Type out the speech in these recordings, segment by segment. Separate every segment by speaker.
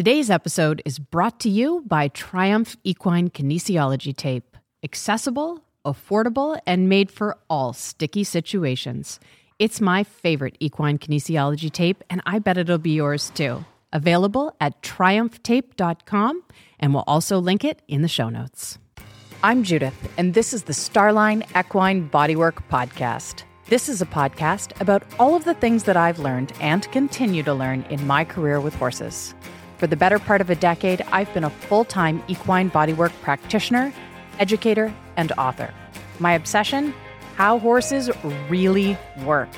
Speaker 1: Today's episode is brought to you by Triumph Equine Kinesiology Tape. Accessible, affordable, and made for all sticky situations. It's my favorite equine kinesiology tape, and I bet it'll be yours too. Available at triumphtape.com, and we'll also link it in the show notes. I'm Judith, and this is the Starline Equine Bodywork Podcast. This is a podcast about all of the things that I've learned and continue to learn in my career with horses. For the better part of a decade, I've been a full time equine bodywork practitioner, educator, and author. My obsession? How horses really work,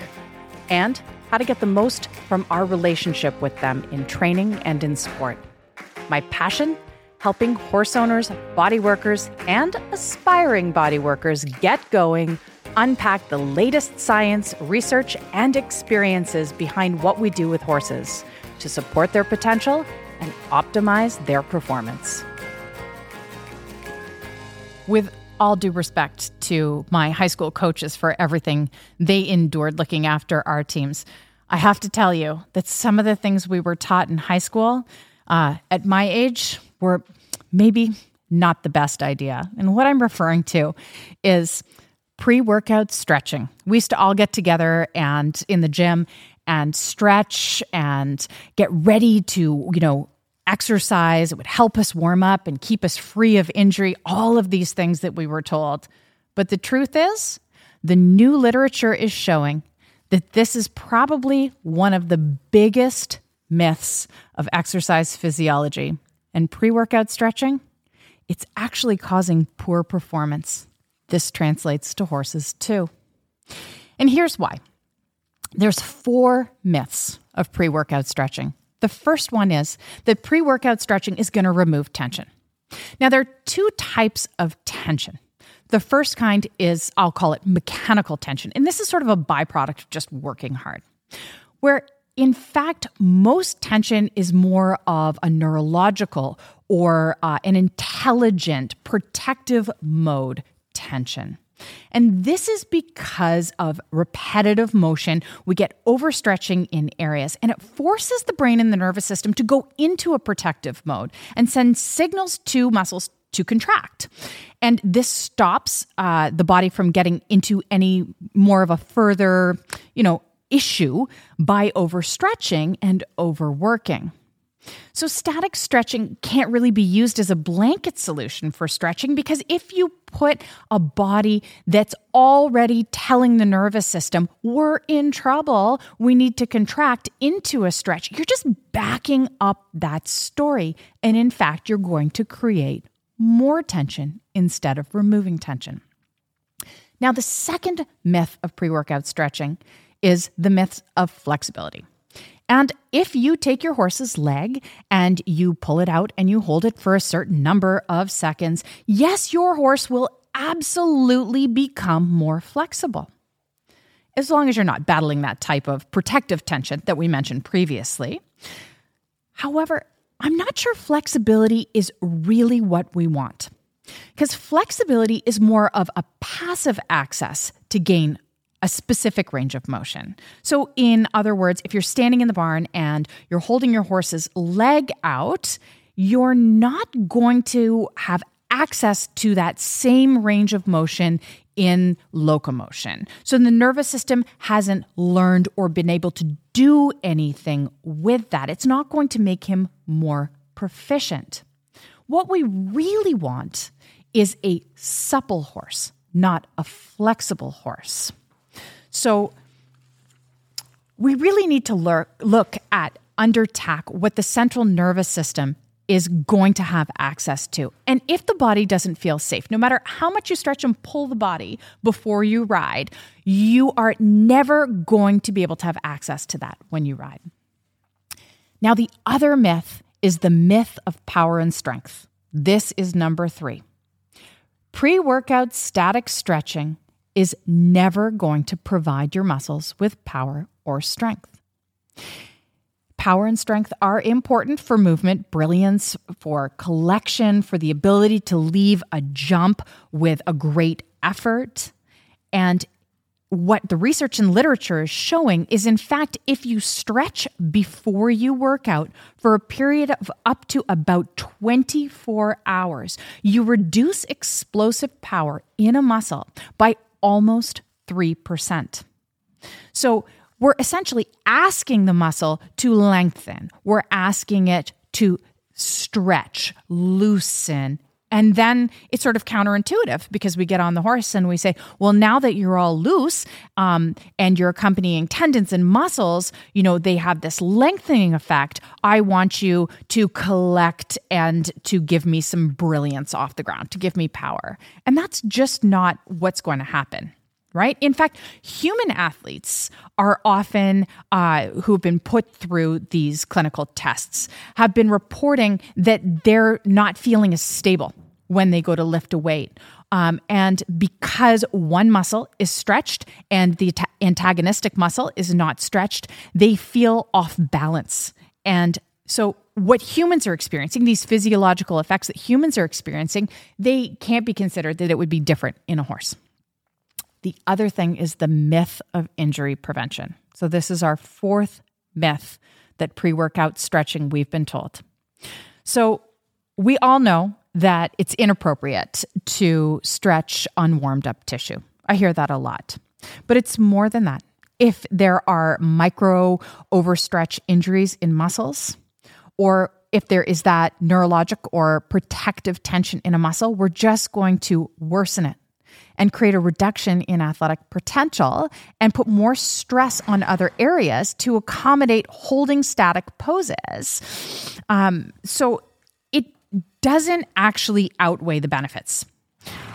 Speaker 1: and how to get the most from our relationship with them in training and in sport. My passion? Helping horse owners, body workers, and aspiring body workers get going, unpack the latest science, research, and experiences behind what we do with horses to support their potential and optimize their performance. With all due respect to my high school coaches for everything they endured looking after our teams, I have to tell you that some of the things we were taught in high school uh, at my age were maybe not the best idea. And what I'm referring to is pre workout stretching. We used to all get together and in the gym and stretch and get ready to, you know, exercise. It would help us warm up and keep us free of injury, all of these things that we were told. But the truth is, the new literature is showing that this is probably one of the biggest myths of exercise physiology. And pre workout stretching, it's actually causing poor performance. This translates to horses too. And here's why there's four myths of pre workout stretching. The first one is that pre workout stretching is going to remove tension. Now, there are two types of tension. The first kind is, I'll call it mechanical tension. And this is sort of a byproduct of just working hard, where in fact, most tension is more of a neurological or uh, an intelligent protective mode tension. And this is because of repetitive motion. We get overstretching in areas, and it forces the brain and the nervous system to go into a protective mode and send signals to muscles to contract. And this stops uh, the body from getting into any more of a further, you know, issue by overstretching and overworking. So, static stretching can't really be used as a blanket solution for stretching because if you put a body that's already telling the nervous system, we're in trouble, we need to contract into a stretch, you're just backing up that story. And in fact, you're going to create more tension instead of removing tension. Now, the second myth of pre workout stretching is the myth of flexibility. And if you take your horse's leg and you pull it out and you hold it for a certain number of seconds, yes, your horse will absolutely become more flexible. As long as you're not battling that type of protective tension that we mentioned previously. However, I'm not sure flexibility is really what we want. Because flexibility is more of a passive access to gain a specific range of motion. So, in other words, if you're standing in the barn and you're holding your horse's leg out, you're not going to have access to that same range of motion in locomotion. So the nervous system hasn't learned or been able to do anything with that. It's not going to make him more proficient. What we really want is a supple horse, not a flexible horse. So we really need to lurk, look at under tack what the central nervous system is going to have access to. And if the body doesn't feel safe, no matter how much you stretch and pull the body before you ride, you are never going to be able to have access to that when you ride. Now, the other myth is the myth of power and strength. This is number three. Pre workout static stretching is never going to provide your muscles with power or strength. Power and strength are important for movement, brilliance, for collection, for the ability to leave a jump with a great effort. And what the research and literature is showing is, in fact, if you stretch before you work out for a period of up to about 24 hours, you reduce explosive power in a muscle by almost 3%. So, we're essentially asking the muscle to lengthen, we're asking it to stretch, loosen, and then it's sort of counterintuitive because we get on the horse and we say, well, now that you're all loose um, and your accompanying tendons and muscles, you know, they have this lengthening effect. I want you to collect and to give me some brilliance off the ground, to give me power. And that's just not what's going to happen right? In fact, human athletes are often, uh, who have been put through these clinical tests, have been reporting that they're not feeling as stable when they go to lift a weight. Um, and because one muscle is stretched and the ta- antagonistic muscle is not stretched, they feel off balance. And so, what humans are experiencing, these physiological effects that humans are experiencing, they can't be considered that it would be different in a horse. The other thing is the myth of injury prevention. So, this is our fourth myth that pre workout stretching we've been told. So, we all know that it's inappropriate to stretch unwarmed up tissue. I hear that a lot. But it's more than that. If there are micro overstretch injuries in muscles, or if there is that neurologic or protective tension in a muscle, we're just going to worsen it and create a reduction in athletic potential and put more stress on other areas to accommodate holding static poses. Um, so it doesn't actually outweigh the benefits.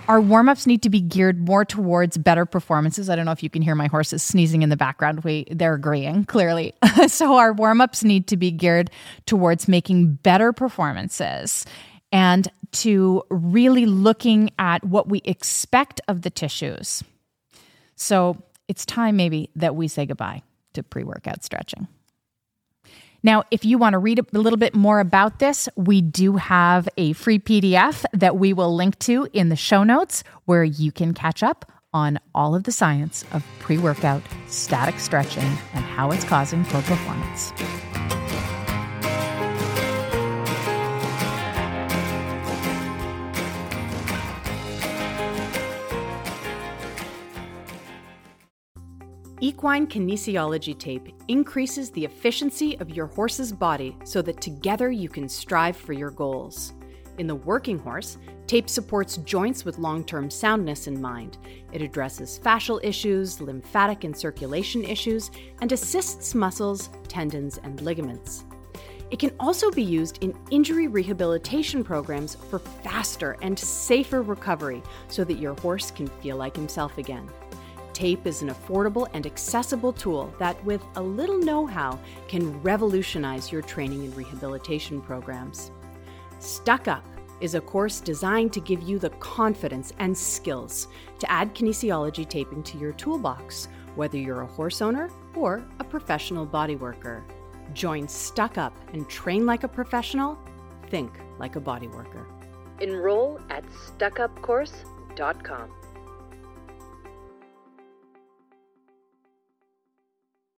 Speaker 1: Our warm ups need to be geared more towards better performances. I don't know if you can hear my horses sneezing in the background. We, they're agreeing clearly. so, our warm ups need to be geared towards making better performances and to really looking at what we expect of the tissues. So it's time maybe that we say goodbye to pre workout stretching. Now, if you want to read a little bit more about this, we do have a free PDF that we will link to in the show notes where you can catch up on all of the science of pre workout static stretching and how it's causing poor performance.
Speaker 2: Equine kinesiology tape increases the efficiency of your horse's body so that together you can strive for your goals. In the working horse, tape supports joints with long term soundness in mind. It addresses fascial issues, lymphatic and circulation issues, and assists muscles, tendons, and ligaments. It can also be used in injury rehabilitation programs for faster and safer recovery so that your horse can feel like himself again. Tape is an affordable and accessible tool that, with a little know how, can revolutionize your training and rehabilitation programs. Stuck Up is a course designed to give you the confidence and skills to add kinesiology taping to your toolbox, whether you're a horse owner or a professional body worker. Join Stuck Up and train like a professional, think like a body worker. Enroll at stuckupcourse.com.